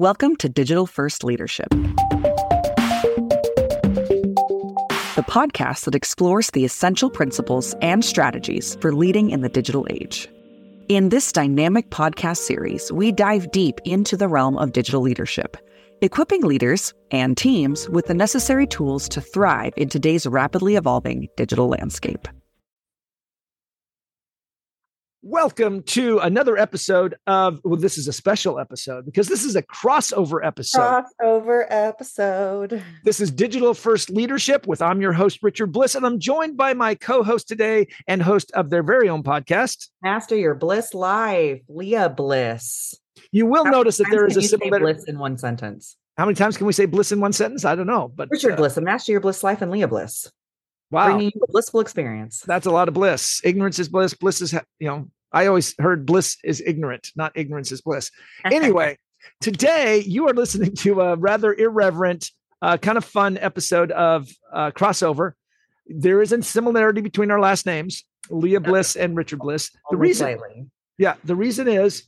Welcome to Digital First Leadership, the podcast that explores the essential principles and strategies for leading in the digital age. In this dynamic podcast series, we dive deep into the realm of digital leadership, equipping leaders and teams with the necessary tools to thrive in today's rapidly evolving digital landscape. Welcome to another episode of, well, this is a special episode because this is a crossover episode. Crossover episode. This is Digital First Leadership with I'm your host, Richard Bliss, and I'm joined by my co host today and host of their very own podcast, Master Your Bliss Life, Lia Bliss. You will How notice that there is a similar. bliss in one sentence. How many times can we say bliss in one sentence? I don't know, but Richard uh, Bliss and Master Your Bliss Life and Lia Bliss. Wow, Bringing you a blissful experience. that's a lot of bliss. Ignorance is bliss. Bliss is, you know, I always heard bliss is ignorant, not ignorance is bliss. Anyway, today you are listening to a rather irreverent, uh, kind of fun episode of uh, crossover. There is a similarity between our last names, Lia Bliss and Richard Bliss. The reason, yeah, the reason is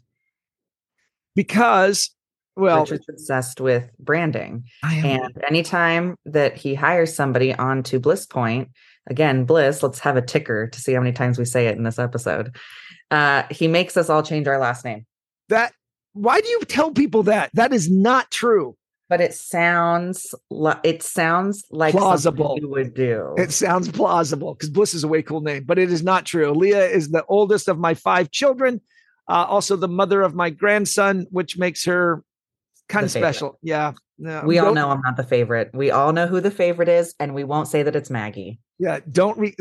because, well, Richard's obsessed with branding. And anytime that he hires somebody onto Bliss Point, again, Bliss, let's have a ticker to see how many times we say it in this episode. Uh, he makes us all change our last name. that. Why do you tell people that? That is not true. But it sounds li- it sounds like Plausible. you would do. It sounds plausible because Bliss is a way cool name, but it is not true. Lia is the oldest of my five children, uh, also the mother of my grandson, which makes her kind of special. Yeah. No, we all know I'm not the favorite. We all know who the favorite is, and we won't say that it's Maggie. Yeah. Don't re-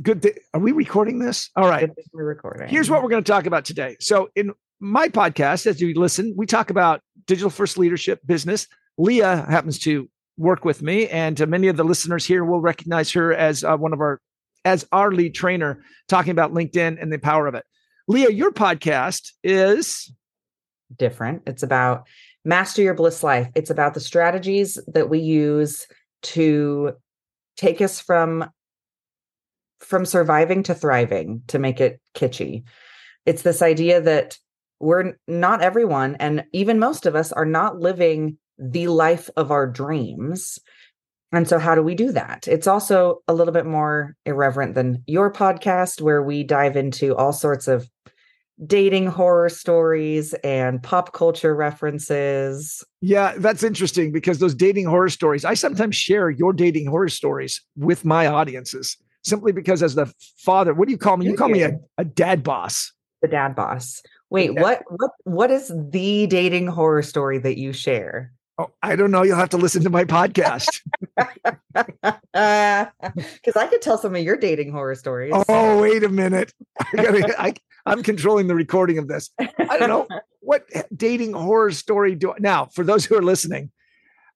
good. Th- are we recording this? All right. We're recording. Here's what we're going to talk about today. So, in my podcast, as you listen, we talk about digital first leadership business. Lia happens to work with me, and uh, many of the listeners here will recognize her as uh, one of our as our lead trainer, talking about LinkedIn and the power of it. Lia, your podcast is different. It's about master your bliss life. It's about the strategies that we use to take us from from surviving to thriving to make it kitschy. It's this idea that we're not everyone and even most of us are not living the life of our dreams. And so how do we do that? It's also a little bit more irreverent than your podcast where we dive into all sorts of dating horror stories and pop culture references. yeah, that's interesting because those dating horror stories. I sometimes share your dating horror stories with my audiences simply because, as the father, what do you call me? You call me a, a dad boss. The dad boss. Wait, what what what is the dating horror story that you share? Oh, I don't know. You'll have to listen to my podcast. Because I could tell some of your dating horror stories. Oh, wait a minute. I gotta, I, I'm controlling the recording of this. I don't know what dating horror story do I now. For those who are listening,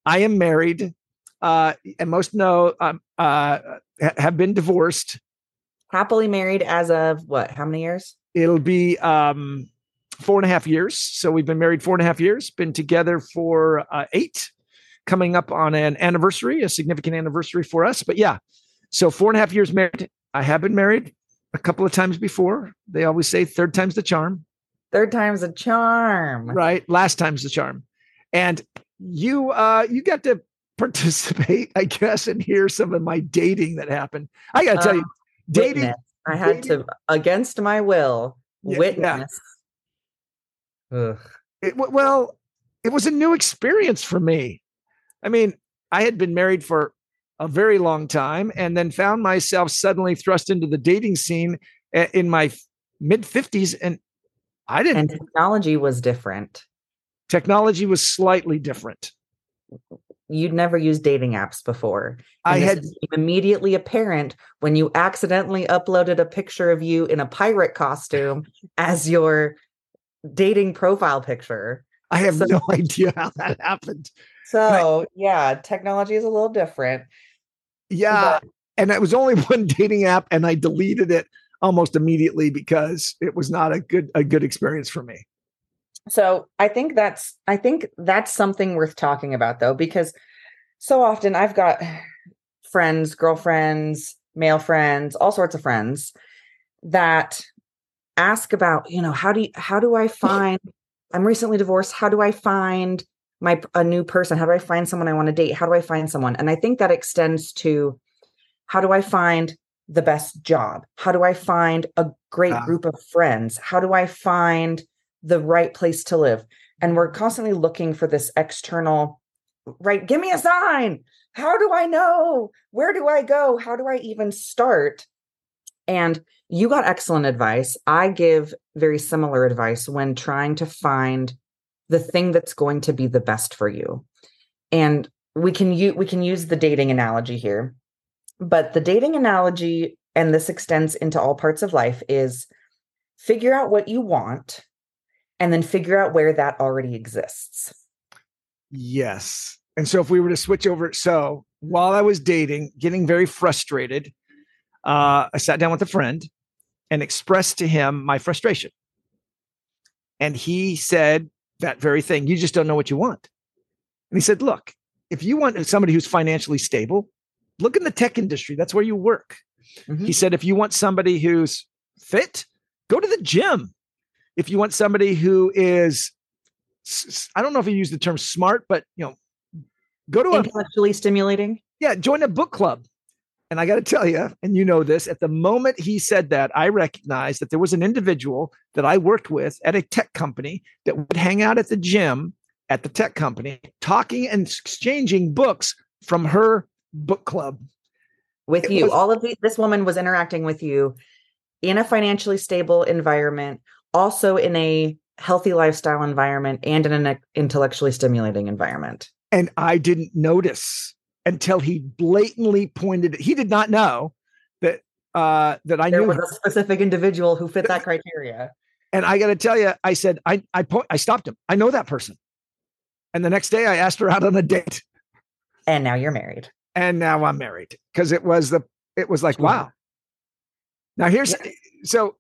I am married, uh, and most know um, uh, ha- have been divorced. Happily married as of what? How many years? It'll be um, four and a half years. So we've been married four and a half years. Been together for uh, eight. Coming up on an anniversary, a significant anniversary for us. But yeah, so four and a half years married. I have been married a couple of times before. They always say third time's the charm. Third time's a charm. right last time's the charm and you uh you got to participate i guess and hear some of my dating that happened i gotta tell you Um, dating Witness. I had to, against my will, Yeah, yeah. witness. Ugh. it, well it was a new experience for me i mean i had been married for a very long time and then found myself suddenly thrust into the dating scene in my mid 50s and i didn't And technology was different. technology was slightly different You'd never used dating apps before. i And this had immediately apparent when you accidentally uploaded a picture of you in a pirate costume as your dating profile picture. i have So- no idea how that happened So, yeah, technology is a little different. Yeah. And it was only one dating app and I deleted it almost immediately because it was not a good a good experience for me. So I think that's I think that's something worth talking about though, because so often I've got friends, girlfriends, male friends, all sorts of friends that ask about, you know, how do you, how do I find I'm recently divorced, how do I find my a new person? How do I find someone I want to date? How do I find someone? And I think that extends to how do I find the best job? How do I find a great group of friends? How do I find the right place to live? And we're constantly looking for this external, right? Give me a sign. How do I know? Where do I go? How do I even start? And you got excellent advice. I give very similar advice when trying to find the thing that's going to be the best for you. And we can use we can use the dating analogy here. But the dating analogy and this extends into all parts of life is figure out what you want and then figure out where that already exists. Yes. And so if we were to switch over, so while I was dating, getting very frustrated, uh, I sat down with a friend and expressed to him my frustration. And he said that very thing. You just don't know what you want. And he said, Look, if you want somebody who's financially stable, look in the tech industry. That's where you work. Mm-hmm. He said, if you want somebody who's fit, go to the gym. If you want somebody who is, I don't know if he used the term smart, but you know, go to a intellectually a, stimulating. Yeah, join a book club. And I got to tell you, and you know this, at the moment he said that, I recognized that there was an individual that I worked with at a tech company that would hang out at the gym at the tech company, talking and exchanging books from her book club with it you. Was, All of this woman was interacting with you in a financially stable environment, also in a healthy lifestyle environment, and in an intellectually stimulating environment. And I didn't notice until he blatantly pointed. He did not know that uh, that I there knew was a specific individual who fit that criteria. And I got to tell you, I said I I po- I stopped him. I know that person. And the next day, I asked her out on a date. And now you're married and now I'm married because it was the it was like wow. Now here's yeah. so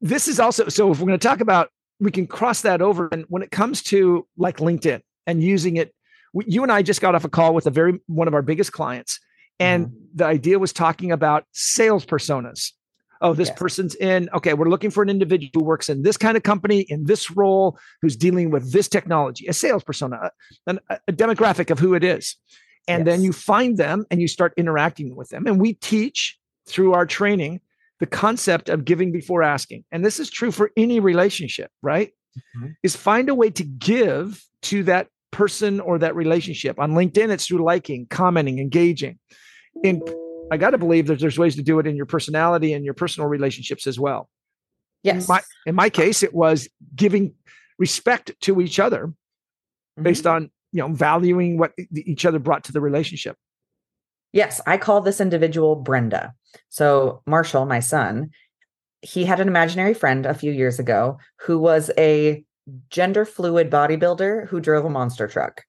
this is also so if we're going to talk about we can cross that over and when it comes to like LinkedIn and using it you and I just got off a call with a very one of our biggest clients and mm-hmm. the idea was talking about sales personas oh this yes. person's in okay we're looking for an individual who works in this kind of company in this role who's dealing with this technology a sales persona a, a demographic of who it is and yes. then you find them and you start interacting with them. And we teach through our training the concept of giving before asking. And this is true for any relationship, right? Mm-hmm. Is find a way to give to that person or that relationship. On LinkedIn, it's through liking, commenting, engaging. And I got to believe that there's ways to do it in your personality and your personal relationships as well. Yes. In my, in my case, it was giving respect to each other mm-hmm. based on you know valuing what each other brought to the relationship yes i call this individual brenda so marshall my son he had an imaginary friend a few years ago who was a gender fluid bodybuilder who drove a monster truck.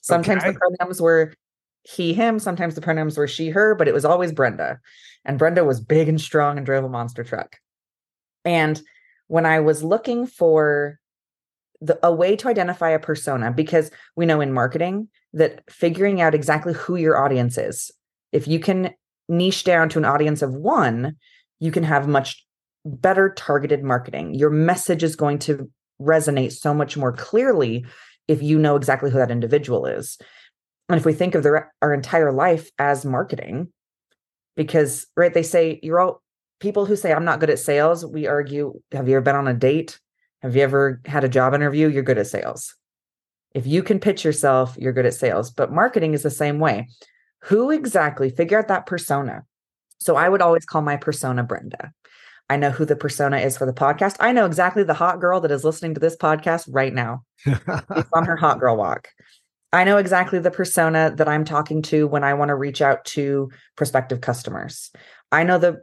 Sometimes okay. the pronouns were he him. Sometimes the pronouns were she her but it was always brenda. And brenda was big and strong and drove a monster truck. And when i was looking for the, a way to identify a persona because we know in marketing that figuring out exactly who your audience is if you can niche down to an audience of one you can have much better targeted marketing. Your message is going to resonate so much more clearly if you know exactly who that individual is and if we think of the, our entire life as marketing because right they say you're all people who say i'm not good at sales we argue have you ever been on a date have you ever had a job interview? You're good at sales. If you can pitch yourself, you're good at sales. But marketing is the same way. Who exactly, figure out that persona. So I would always call my persona Brenda. I know who the persona is for the podcast. I know exactly the hot girl that is listening to this podcast right now. it's on her hot girl walk. I know exactly the persona that I'm talking to when I want to reach out to prospective customers. I know the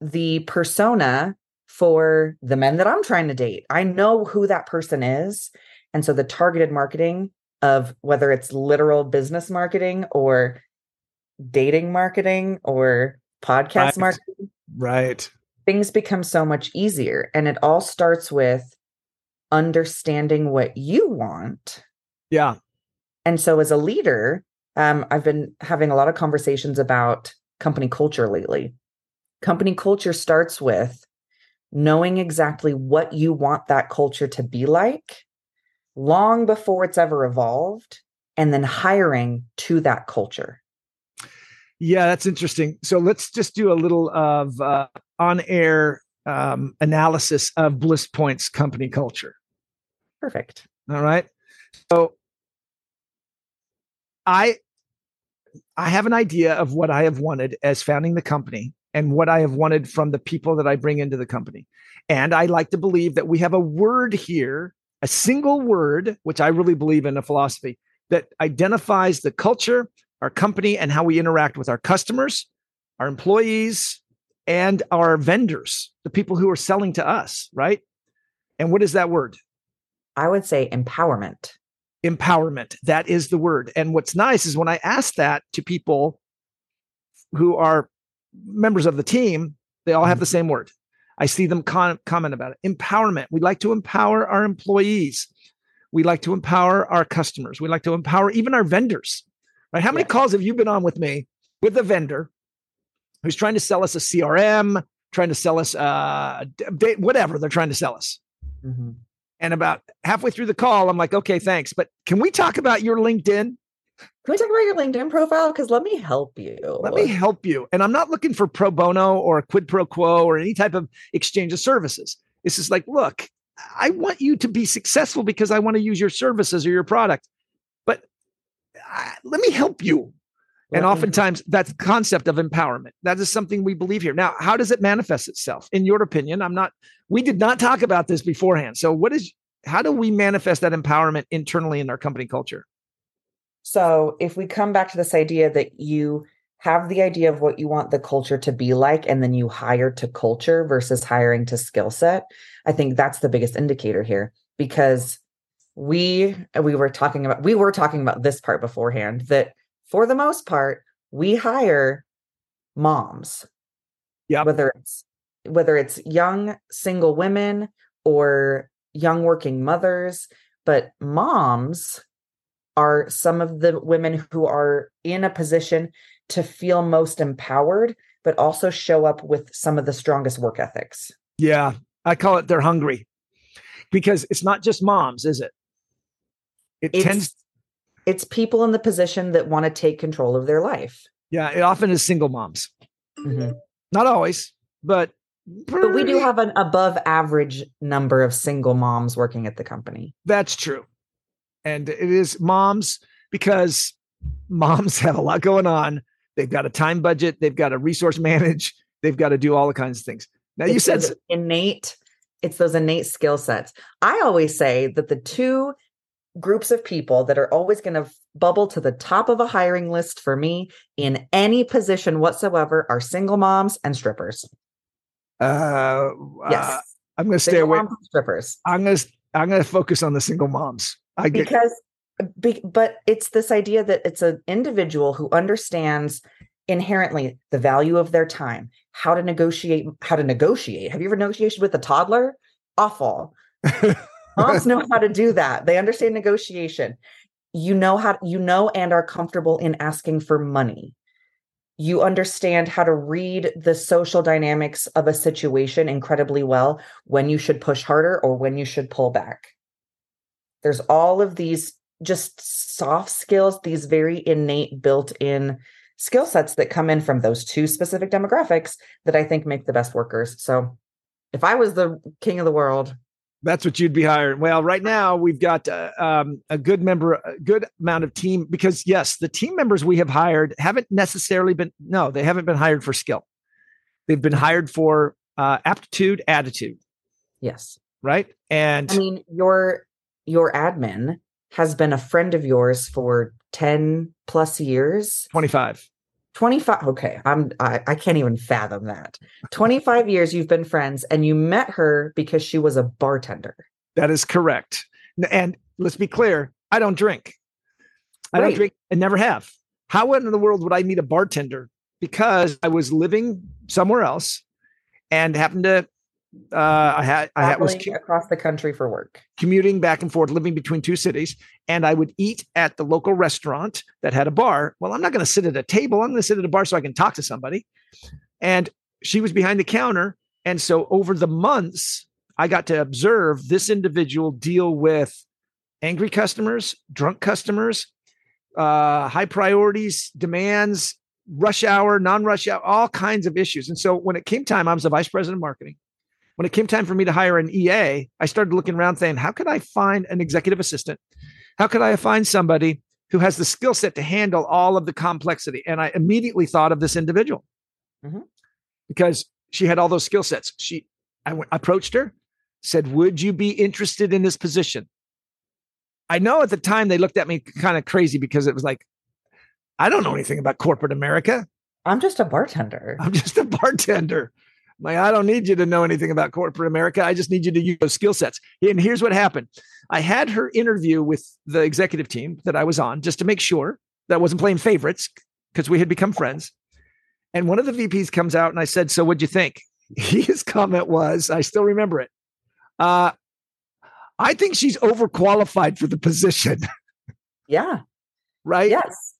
the persona for the men that I'm trying to date. I know who that person is. And so the targeted marketing of whether it's literal business marketing or dating marketing or podcast right. marketing. Right. Things become so much easier. And it all starts with understanding what you want. Yeah. And so as a leader, um, I've been having a lot of conversations about company culture lately. Company culture starts with knowing exactly what you want that culture to be like, long before it's ever evolved and then hiring to that culture. Yeah, that's interesting. So let's just do a little of uh, on air um, analysis of Bliss Point's company culture. Perfect. All right. So I I have an idea of what I have wanted as founding the company and what I have wanted from the people that I bring into the company. And I like to believe that we have a word here, a single word, which I really believe in a philosophy that identifies the culture, our company, and how we interact with our customers, our employees, and our vendors, the people who are selling to us, right? And what is that word? I would say empowerment. Empowerment. That is the word. And what's nice is when I ask that to people who are members of the team, they all have mm-hmm. the same word. I see them con- comment about it. Empowerment. We like to empower our employees. We like to empower our customers. We like to empower even our vendors. Right? How many yeah. calls have you been on with me with a vendor who's trying to sell us a CRM, trying to sell us uh whatever they're trying to sell us? Mm-hmm. And about halfway through the call, I'm like, okay, thanks. But can we talk about your LinkedIn? Can we talk about your LinkedIn profile? Because let me help you. Let me help you. And I'm not looking for pro bono or quid pro quo or any type of exchange of services. This is like, look, I want you to be successful because I want to use your services or your product. But uh, let me help you. And oftentimes that's concept of empowerment. That is something we believe here. Now, how does it manifest itself? In your opinion, I'm not, we did not talk about this beforehand. So what is, how do we manifest that empowerment internally in our company culture? So if we come back to this idea that you have the idea of what you want the culture to be like, and then you hire to culture versus hiring to skill set, I think that's the biggest indicator here because we we were talking about we were talking about this part beforehand that for the most part we hire moms yeah whether it's whether it's young single women or young working mothers but moms are some of the women who are in a position to feel most empowered, but also show up with some of the strongest work ethics. Yeah, I call it they're hungry because it's not just moms, is it? It it's, tends it's people in the position that want to take control of their life. Yeah, it often is single moms. Mm-hmm. Not always, but but we do have an above average number of single moms working at the company. That's true and it is moms because moms have a lot going on. They've got a time budget, they've got to resource manage, they've got to do all the kinds of things. Now it's you said innate, it's those innate skill sets. I always say that the two groups of people that are always going to bubble to the top of a hiring list for me in any position whatsoever are single moms and strippers. Uh, yes. Uh, I'm going to stay away. from Strippers. I'm going to I'm going to focus on the single moms. I get because be, but it's this idea that it's an individual who understands inherently the value of their time, how to negotiate, how to negotiate. Have you ever negotiated with a toddler? Awful. Moms know how to do that. They understand negotiation. You know how you know and are comfortable in asking for money. You understand how to read the social dynamics of a situation incredibly well when you should push harder or when you should pull back there's all of these just soft skills, these very innate built in skill sets that come in from those two specific demographics that I think make the best workers. So if I was the king of the world, that's what you'd be hiring. Well, right now we've got uh, um, a good member, a good amount of team because yes, the team members we have hired haven't necessarily been no, they haven't been hired for skill. They've been hired for uh, aptitude, attitude. Yes. Right. And I mean, your your admin has been a friend of yours for 10 plus years 25 25 okay i'm I, I can't even fathom that. 25 years you've been friends and you met her because she was a bartender. That is correct. And let's be clear i don't drink. I right. don't drink and never have. How in the world would i meet a bartender because i was living somewhere else and happened to uh, I had I had, was across the country for work, commuting back and forth, living between two cities, and I would eat at the local restaurant that had a bar. Well, I'm not going to sit at a table. I'm going to sit at a bar so I can talk to somebody. And she was behind the counter, and so over the months, I got to observe this individual deal with angry customers, drunk customers, uh, high priorities, demands, rush hour, non rush hour, all kinds of issues. And so when it came time, I was the vice president of marketing. When it came time for me to hire an EA, I started looking around saying, how could I find an executive assistant? How could I find somebody who has the skill set to handle all of the complexity? And I immediately thought of this individual mm-hmm. because she had all those skill sets. She, I went, approached her, said, Would you be interested in this position? I know at the time they looked at me kind of crazy because it was like, I don't know anything about corporate America. I'm just a bartender. I'm just a bartender. Like, I don't need you to know anything about corporate America. I just need you to use those skill sets. And here's what happened I had her interview with the executive team that I was on just to make sure that I wasn't playing favorites because we had become friends. And one of the VPs comes out and I said, So what'd you think? His comment was, I still remember it. Uh, I think she's overqualified for the position. Yeah. right? Yes.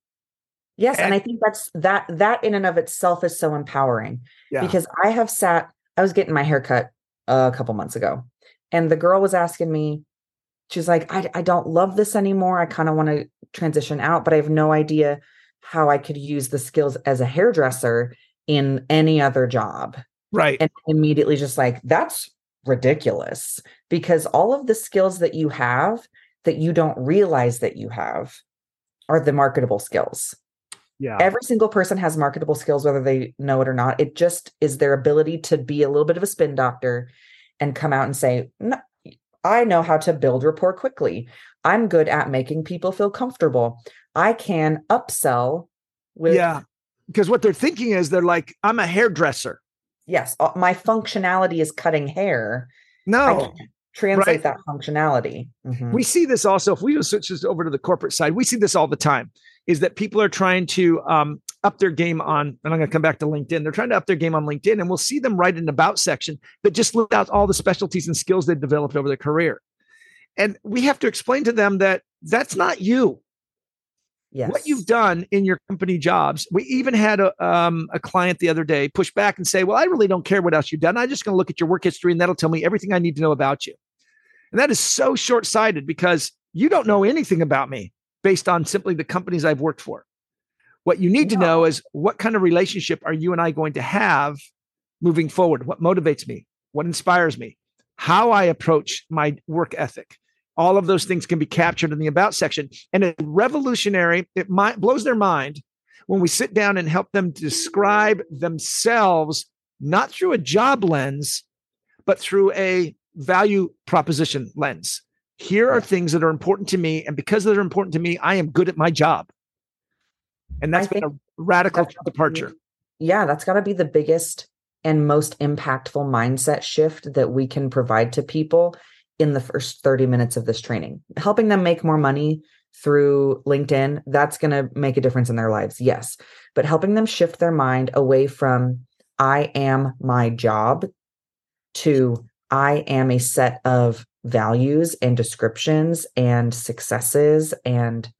Yes, and, and, I think that's that that in and of itself is so empowering. Yeah. Because I have sat I was getting my hair cut a couple months ago and the girl was asking me she's like I I don't love this anymore. I kind of want to transition out, but I have no idea how I could use the skills as a hairdresser in any other job. Right. And immediately just like that's ridiculous because all of the skills that you have that you don't realize that you have are the marketable skills. Yeah. Every single person has marketable skills, whether they know it or not. It just is their ability to be a little bit of a spin doctor and come out and say, no, I know how to build rapport quickly. I'm good at making people feel comfortable. I can upsell with. Yeah. Because what they're thinking is they're like, I'm a hairdresser. Yes. Uh, my functionality is cutting hair. No translate right? that functionality. Mm-hmm. We see this also if we switch this over to the corporate side. We see this all the time. Is that people are trying to um, up their game on, and I'm going to come back to LinkedIn. They're trying to up their game on LinkedIn, and we'll see them write an about section that just lists out all the specialties and skills they've developed over their career. And we have to explain to them that that's not you. Yes. What you've done in your company jobs. We even had a, um, a client the other day push back and say, Well, I really don't care what else you've done. I'm just going to look at your work history and that'll tell me everything I need to know about you. And that is so short sighted because you don't know anything about me based on simply the companies I've worked for. What you need to know is what kind of relationship are you and I going to have moving forward? What motivates me? What inspires me? How I approach my work ethic. All of those things can be captured in the about section. And it's revolutionary. It might, blows their mind when we sit down and help them describe themselves, not through a job lens, but through a value proposition lens. Here are things that are important to me. And because they're important to me, I am good at my job. And that's been a radical departure. yeah, that's got to be the biggest and most impactful mindset shift that we can provide to people in the first 30 minutes of this training. Helping them make more money through LinkedIn, that's going to make a difference in their lives. Yes. But helping them shift their mind away from I am my job to I am a set of values and descriptions and successes and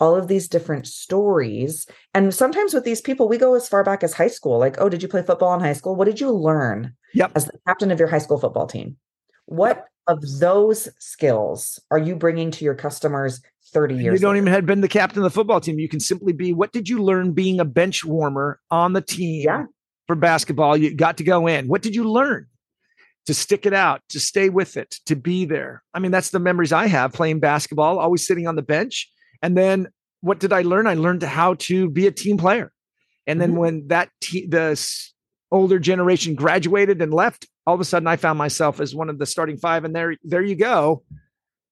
all of these different stories. And sometimes with these people, we go as far back as high school. Like, oh, did you play football in high school? What did you learn yep. as the captain of your high school football team? What of those skills are you bringing to your customers 30 years? You don't later? even have been the captain of the football team. You can simply be what did you learn being a bench warmer on the team yeah. for basketball? You got to go in. What did you learn? To stick it out, to stay with it, to be there. I mean, that's the memories I have playing basketball, always sitting on the bench. And then what did I learn? I learned how to be a team player. And then mm-hmm. when that te- the older generation graduated and left, all of a sudden I found myself as one of the starting five. And there, there you go.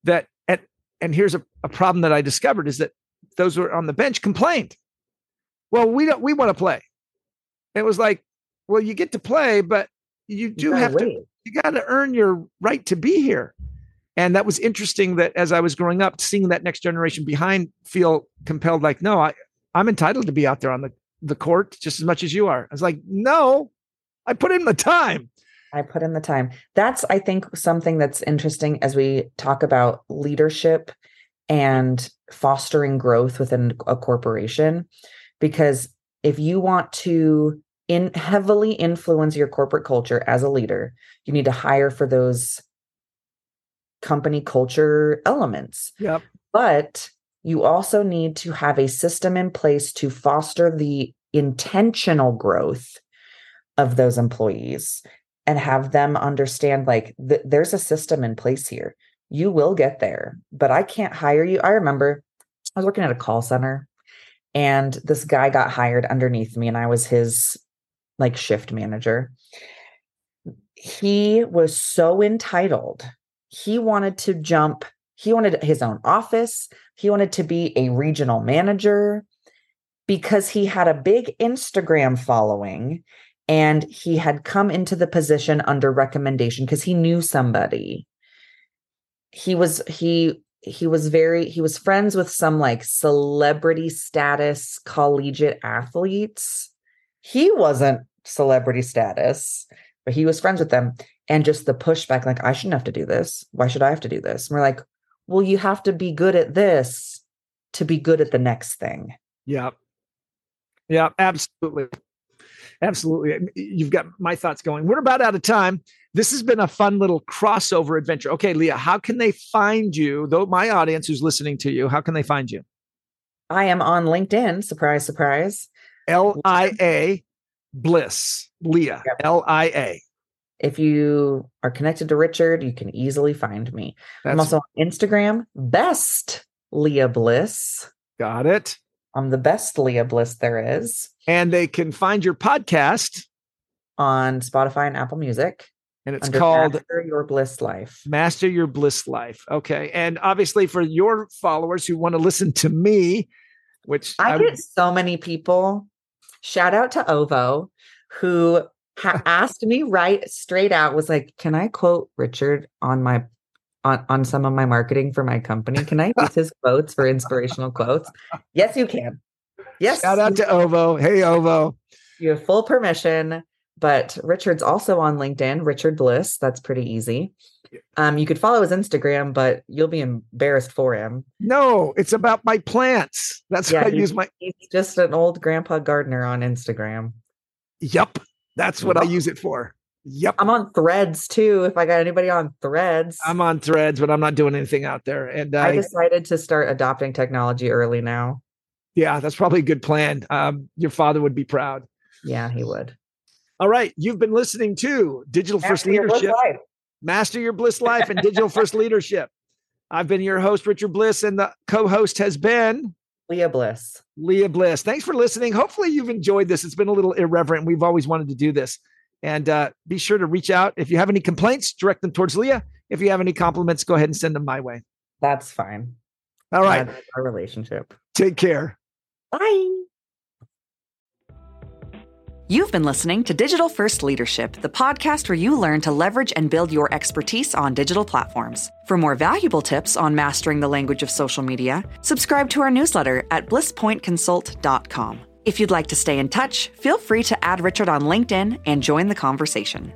That and and here's a, a problem that I discovered is that those who were on the bench complained. Well, we don't we want to play. It was like, well, you get to play, but you do you have wait. to you got to earn your right to be here. And that was interesting that as I was growing up, seeing that next generation behind feel compelled, like, no, I, I'm entitled to be out there on the, the court just as much as you are. I was like, no, I put in the time. I put in the time. That's, I think, something that's interesting as we talk about leadership and fostering growth within a corporation. Because if you want to in heavily influence your corporate culture as a leader, you need to hire for those company culture elements. Yep. But you also need to have a system in place to foster the intentional growth of those employees and have them understand like th- there's a system in place here. You will get there, but I can't hire you. I remember I was working at a call center and this guy got hired underneath me and I was his like shift manager. He was so entitled. He wanted to jump, he wanted his own office, he wanted to be a regional manager because he had a big Instagram following and he had come into the position under recommendation because he knew somebody. He was he he was very he was friends with some like celebrity status collegiate athletes. He wasn't celebrity status, but he was friends with them. And just the pushback, like, I shouldn't have to do this. Why should I have to do this? And we're like, well, you have to be good at this to be good at the next thing. Yeah. Yeah, absolutely. Absolutely. You've got my thoughts going. We're about out of time. This has been a fun little crossover adventure. Okay, Lia, how can they find you? Though my audience who's listening to you, how can they find you? I am on LinkedIn. Surprise, surprise. L I A Bliss. Lia. Yep. L I A. If you are connected to Richard, you can easily find me. I'm also on Instagram, best Lia Bliss. got it. I'm the best Lia Bliss there is And they can find your podcast, on Spotify and Apple Music. and it's called Master Your Bliss Life. Master Your Bliss Life. Okay. And obviously, for your followers who want to listen to me, which I would- get so many people. Shout out to Ovo, who ha- asked me right straight out, was like, "Can I quote Richard on my on on some of my marketing for my company? Can I use his quotes for inspirational quotes?" Yes, you can. Yes, shout out to Ovo. Hey, Ovo. you have full permission. But Richard's also on LinkedIn, Richard Bliss. That's pretty easy. Um, you could follow his Instagram, but you'll be embarrassed for him. No, it's about my plants. That's Yeah, what I use my. He's just an old grandpa gardener on Instagram. Yup. That's what I use it for. Yup. I'm on threads too. If I got anybody on threads, I'm on threads, but I'm not doing anything out there. And I I, decided to start adopting technology early now. yeah, that's probably a good plan. Um, your father would be proud. Yeah, he would. All right. You've been listening to Digital First Master Your Bliss Leadership. Life. Master Your Bliss Life and Digital First Leadership. I've been your host, Richard Bliss, and the co host has been Lia Bliss. Lia Bliss. Thanks for listening. Hopefully, you've enjoyed this. It's been a little irreverent. We've always wanted to do this. And uh, be sure to reach out. If you have any complaints, direct them towards Lia. If you have any compliments, go ahead and send them my way. That's fine. All right. That's our relationship. Take care. Bye. You've been listening to Digital First Leadership, the podcast where you learn to leverage and build your expertise on digital platforms. For more valuable tips on mastering the language of social media, subscribe to our newsletter at blisspointconsult.com. If you'd like to stay in touch, feel free to add Richard on LinkedIn and join the conversation.